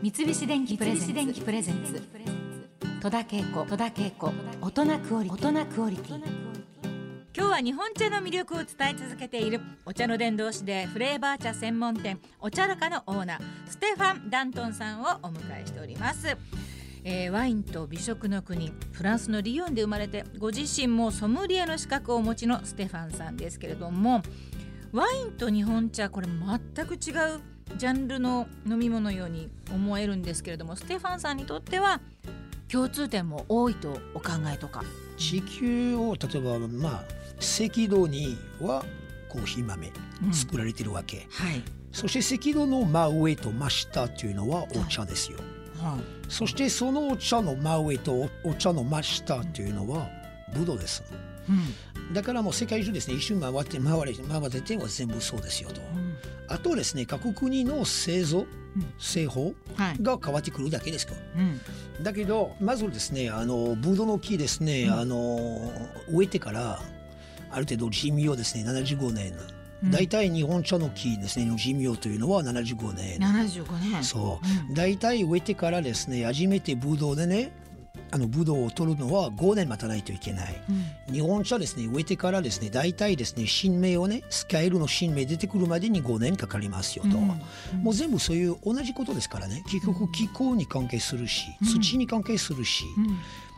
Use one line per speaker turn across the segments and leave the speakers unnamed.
三菱電機プレゼンツ。戸田恵子。大人クオリティ。
今日は日本茶の魅力を伝え続けている。お茶の伝道師でフレーバー茶専門店。お茶らかのオーナー。ステファン・ダントンさんをお迎えしております、えーワインと美食の国。フランスのリヨンで生まれてご自身もソムリエの資格をお持ちのステファンさんですけれども。ワインと日本茶これ全く違うジャンルの飲み物のように思えるんですけれどもステファンさんにとっては共通点も多いとお考えとか。
地球を例えばまあ赤道にはコーヒー豆
うん。
作られてるわけ、
はい、
そして赤道の真上と真下っていうのはお茶ですよ、
は
そしてそのお茶の真上とおお茶の真下っていうのはブドウです
うん。
だからもう世界中ですね一周回って回れ回ってては全部そうですよと。あとですね各国の製造製法
はい。
が変わってくるだけですよ
うん。
だけどまずですねあのブドウの木ですね、あの植えてからある程度寿命ですね75年、大体日本茶の木ですねの寿命というのは75年、
75年。
そう、大体植えてからですね初めてブドウでねあのブドウを取るのは5年待たないといけない、日本茶ですね植えてからですね大体ですね新芽をねスカイルの新芽出てくるまでに5年かかりますよと、もう全部そういう同じことですからね結局気候に関係するし、土に関係するし、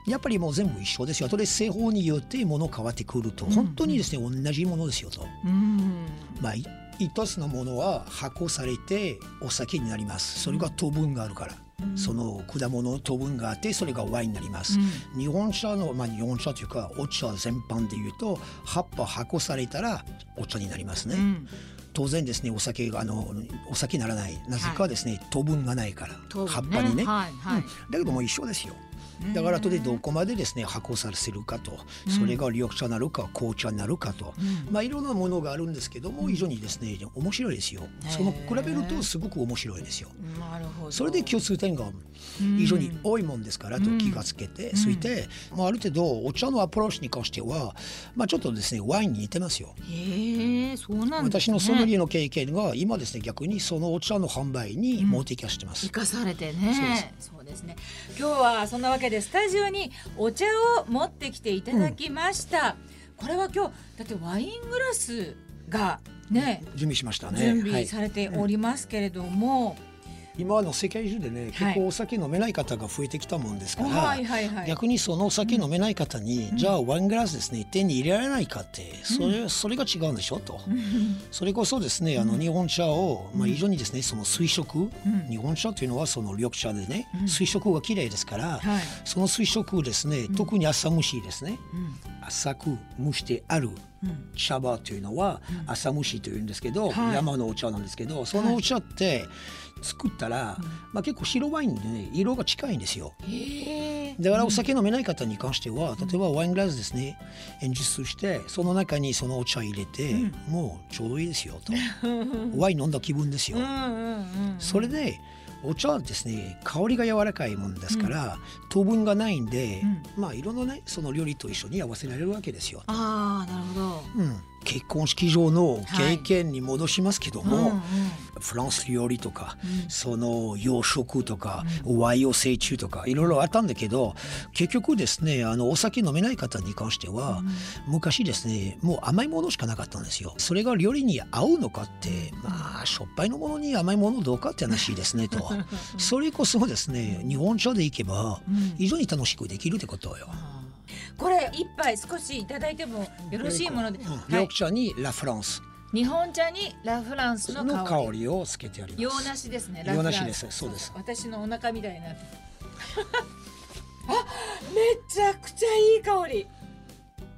やっぱりもう全部一緒ですよ。あとで製法によってもの変わってくると、本当にですね、同じものですよと。
うん。
まあ、い一つのものは発酵されてお酒になります。それが糖分があるから。その果物の糖分があってそれがワインになります、日本茶のまあ日本茶というかお茶全般でいうと葉っぱ発酵されたらお茶になりますね、
うん。
当然ですねお酒があのお酒にならない。なぜかですね、糖分がないから、葉っぱにね、
はいはい。
だけども一緒ですよ。だから後でどこまでですね発酵させるかとそれが緑茶になるか紅茶になるかと、まあいろんなものがあるんですけども非常にですね面白いですよ。その比べるとすごく面白いですよ。
なるほど。
それで共通点が非常に多いもんですからと気がつけてそしてまあある程度お茶のアプローチに関してはまあちょっとですねワインに似てますよ。
へえそうなん
私のソムリエの経験が今ですね逆にそのお茶の販売に持っていきしてます、
生かされてね。そうです。ね。今日はそんなわけでスタジオにお茶を持ってきていただきました、これは今日だってワイングラスがね
準備しましたね。
準備
はい。
されておりますけれども、
今あの世界中でね結構お酒飲めない方が増えてきたもんですから、
はいはいはい。
逆にそのお酒飲めない方に、じゃあワイングラスですね手に入れられないかってそれ,、それが違うんでしょと、それこそですねあの日本茶を、まあ、非常にですねその水色、日本茶というのはその緑茶でね、水色が綺麗ですから、
はい。
その水色ですね特に朝蒸しですね、浅く蒸してある茶葉というのは朝蒸しというんですけど、
はい。
山のお茶なんですけどそのお茶って作ったら、まあ、結構白ワインでね色が近いんですよ。だからお酒飲めない方に関しては例えばワイングラスですね演出してその中にそのお茶入れて、もうちょうどいいですよと。ワイン飲んだ気分ですよ。
うんうんうん
それでお茶はですね香りが柔らかいもんですから、糖分がないんで、まあいろんなねその料理と一緒に合わせられるわけですよ。
ああなるほど。
うん、結婚式場の経験に戻しますけども、
うんうん。
フランス料理とか、その洋食とか、和洋折衷とかいろいろあったんだけど結局ですねあのお酒飲めない方に関しては、昔ですねもう甘いものしかなかったんですよ。それが料理に合うのかってまあしょっぱいのものに甘いものどうかって話ですねと。それこそですね日本茶でいけば非常に楽しくできるってことよ。
これ一杯少しいただいてもよろしいもので、
緑茶にラ・フランス
日本茶にラ・フランスの
の
香り
をつけてあります。
洋梨ですね。
洋梨ですそうです
私のお腹みたいにな。あ、めちゃくちゃいい香り。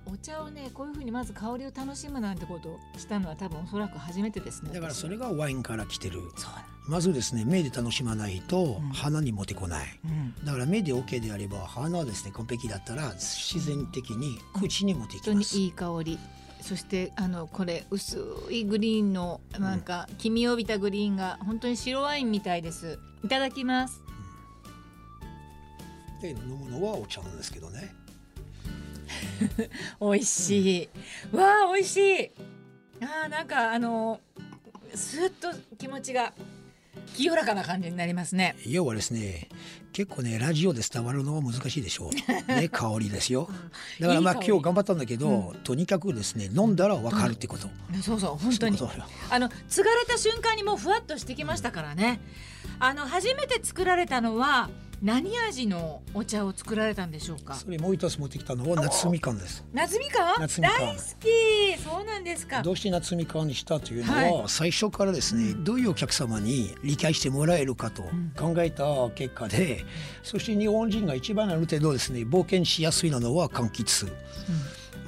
お茶をね、こういう風にまず香りを楽しむなんてことをしたのは多分おそらく初めてですね。
だからそれがワインから来てる。
そうだ。
まずですね目で楽しまないと鼻に持ってこない、
うん。
だから目で OK であれば鼻はですね完璧だったら自然的に口に持っていきます、
本当にいい香り。そしてあのこれ薄いグリーンのなんか黄身を帯びたグリーンが本当に白ワインみたいです。いただきます。
で飲むのはお茶なんですけどね
美味しい。わあ美味しい。あーなんかあのスーッと気持ちが清らかな感じになりますね。
要はですね結構ねラジオで伝わるのは難しいでしょう。ね香りですよ。だからまあ今日頑張ったんだけど、とにかくですね飲んだらわかるってこと、
そうそう本当に。
そうそう
あの継がれた瞬間にもうふわっとしてきましたからね。あの初めて作られたのは何味のお茶を作られたんでしょうか？
それもう一つ持ってきたのは夏みかんです。夏みかん？
大好き！そうなんですか。
どうして夏みかんにしたというのは、
は
最初からですね、どういうお客様に理解してもらえるかと考えた結果で、そして日本人が一番ある程度ですね冒険しやすいのは柑橘。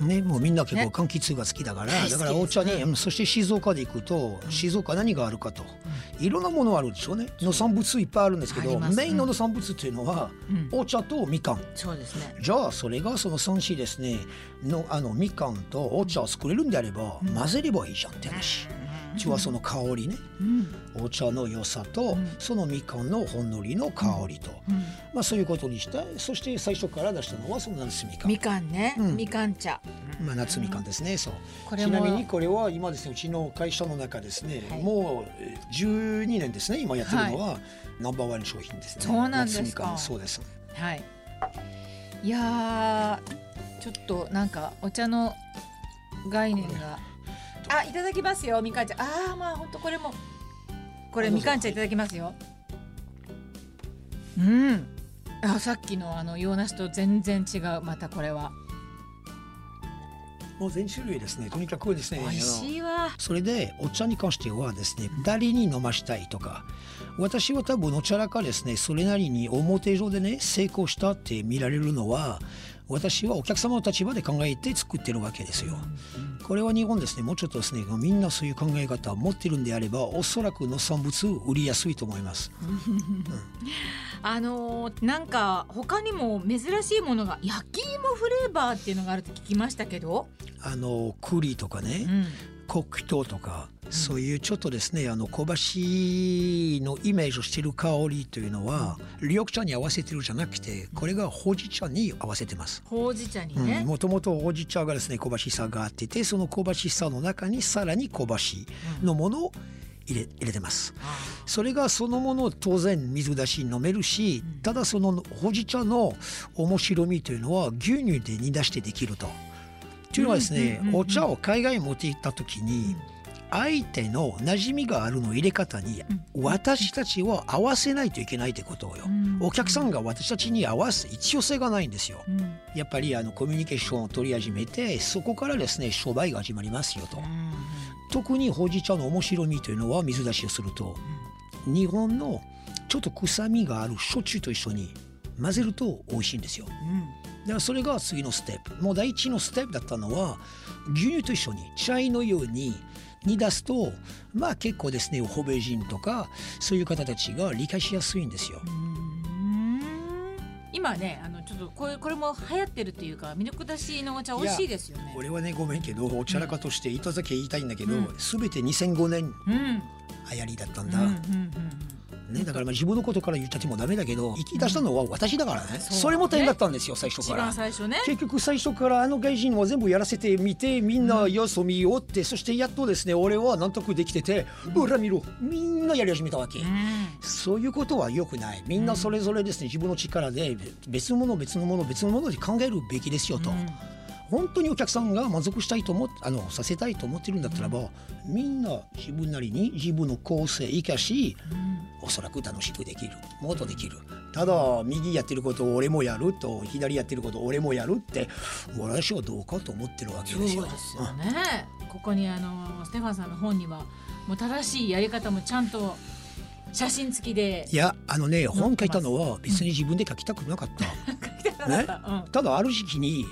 ね、もうみんな結
ね。
構柑橘が好きだから、
大好きです
だからお茶に、うんそして静岡で行くと静岡何があるかと、いろんなものあるでしょう。ね農産物いっぱいあるんですけどメインの農産物っていうのは、お茶とみかん。
そうですね。
じゃあそれがその産地ですねのあのみかんとお茶を作れるんであれば、混ぜればいいじゃんって話。うちはその香りね、お茶の良さと、そのみかんのほんのりの香りと、まあそういうことにしてそして最初から出したのはその夏みかん。
みかんね、
うん。
みかん茶。
まあ、夏みかんですね、そう。ちなみにこれは今ですねうちの会社の中ですね、
はい。
もうえー12年ですね今やってるのは、ナンバーワン商品ですね。
そうなんですか。
夏みかんそうです。
はい。いやーちょっとなんかお茶の概念があいただきますよみかん茶ああまあ本当これもこれみかん茶いただきますよ。うん。あさっきのあの洋梨と全然違う。またこれは。
もう全種類ですね。とにかくですね
美味しいわ。
それでお茶に関してはですね誰に飲ましたいとか私は多分お茶らかですねそれなりに表上でね成功したって見られるのは私はお客様の立場で考えて作ってるわけですよ。これは日本ですねもうちょっとですねみんなそういう考え方を持ってるんであればおそらく農産物売りやすいと思います。
あのーなんか他にも珍しいものが焼き芋フレーバーっていうのがあるって聞きましたけど、
あの栗とかね、
うん、
黒糖とか、そういうちょっとですねあの香ばしいのイメージをしている香りというのは、緑茶に合わせてるじゃなくてこれがほうじ茶に合わせてます。
ほうじ茶に
うん。
ね、
もともとほうじ茶がですね香ばしさがあっててその香ばしさの中にさらに香ばしいのものを入れ入れてます。それがそのもの当然水出し飲めるし、ただそのほうじ茶の面白みというのは牛乳で煮出してできると。というのはですね、お茶を海外に持って行った時に、相手の馴染みがあるの入れ方に、私たちは合わせないといけないってことよ。
ん
お客さんが私たちに合わせ一応性がないんですよ。
うん
やっぱりあのコミュニケーションを取り始めてそこからですね商売が始まりますよと。特にほうじ茶の面白みというのは水出しをすると、日本のちょっと臭みがある焼酎と一緒に混ぜると美味しいんですよ。だからそれが次のステップ。もう第一のステップだったのは牛乳と一緒にチャイのように煮出すとまあ結構ですね欧米人とかそういう方たちが理解しやすいんですよ。
うん。今ねあのちょっとこれこれも流行ってるっていうかミルク出しのお茶美味しいですよね。
俺はねごめんけどお茶らかとして一つだけ言いたいんだけど、
うん。
全て2005年
うん。
流行りだったんだ、
うんうんうん
ね、だからまあ自分のことから言ったってもダメだけど行き出したのは私だからね、
そう。
それも大変だったんですよ最初
一
から。
番最初ね。
結局最初からあの外人は全部やらせてみてみんなよそ見よって、そしてやっとですね俺は納得できてて、ほら見ろみんなやり始めたわけ、
うん。
そういうことは良くない。みんなそれぞれですね自分の力で別のもの別のもの別のもので考えるべきですよと、本当にお客さんが満足したいと思っあのさせたいと思ってるんだったらば、みんな自分なりに自分の構成生かし、おそらく楽しくできる。もっとできる。ただ右やってることを俺もやると左やってることを俺もやるって私はどうかと思ってるわけ
そう
で
ですす
よ。
よね。ここにあのステファンさんの本にはもう正しいやり方もちゃんと写真付きで。
いやあのね本書いたのは別に自分で 書きたくなかった。ね、
うん。
ただある時期に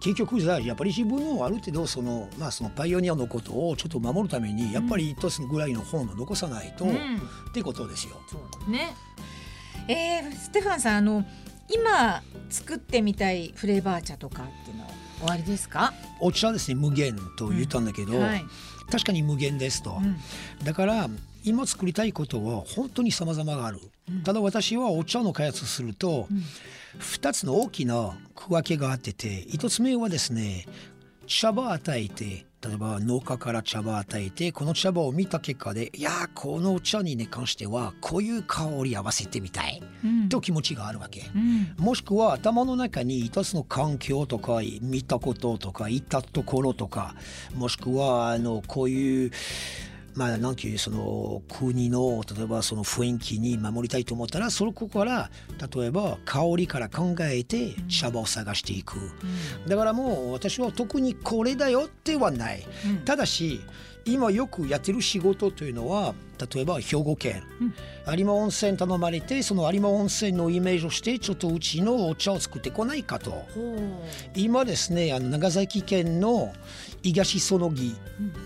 結局さやっぱり自分のある程度その,、まあ、そのパイオニアのことをちょっと守るためにやっぱり一つぐらいの本を残さないと、
うん
ってことですよ。
そうね。えー、ステファンさんあの今作ってみたいフレーバー茶とかっていうのは終わりですか？
お茶ですね無限と言ったんだけど、
はい。
確かに無限ですと、
うん
だから今作りたいことは本当に様々がある、ただ私はお茶の開発すると、2つの大きな区分けがあってて1つ目はですね茶葉与えて例えば農家から茶葉を与えてこの茶葉を見た結果でいやーこの茶に、ね、関してはこういう香り合わせてみたい、
うん
と気持ちがあるわけ。
うん
もしくは頭の中に一つの環境とか見たこととか行ったところとかもしくはあのこういうまあなんていうその国の例えばその雰囲気に守りたいと思ったらそこから例えば香りから考えて茶葉を探していく、だからもう私は特にこれだよってはない、
うん。
ただし今よくやってる仕事というのは例えば兵庫県、有馬温泉頼まれてその有馬温泉のイメージをしてちょっとうちのお茶を作ってこないかと。今ですねあの長崎県の東園木、ね、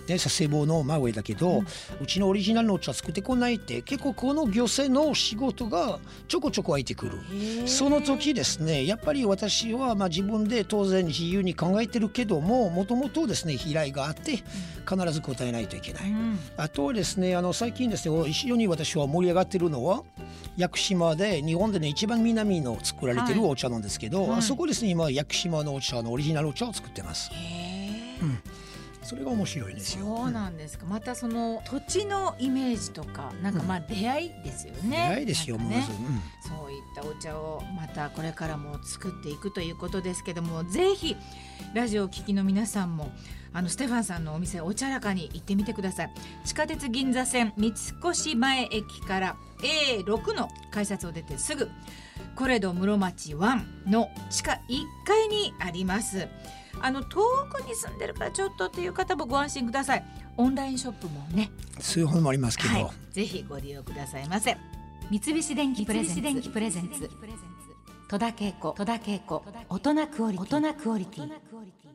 佐世保の真上だけど、うちのオリジナルのお茶作ってこないって結構この行政の仕事がちょこちょこ空いてくる。その時ですねやっぱり私はまあ自分で当然自由に考えてるけどももともとですね依頼があって必ず答えないといけない。
うん。
あとはですねあの最近ですね一緒に私は盛り上がってるのは屋久島で日本でね一番南の作られてる
はい。
お茶なんですけど、
はい
あそこですね今屋久島のお茶のオリジナルお茶を作ってます。
へー。
それが面白いですよ。
そうなんですか。またその土地のイメージとか、なんかまあ出会いですよね。
出会いですよ、
ね。
まず、うん。
そういったお茶をまたこれからも作っていくということですけども、ぜひラジオを聴きの皆さんもあのステファンさんのお店お茶らかに行ってみてください。地下鉄銀座線三越前駅から A6 の改札を出てすぐ。コレド室町1の地下1階にあります。あの遠くに住んでるからちょっとっていう方もご安心ください。オンラインショップもね
そういう本もありますけど、
はいぜひご利用くださいませ。
三菱電機プレゼンツ。プレゼンツ。戸田恵子。戸田恵子。大人クオリティ。大人クオリティ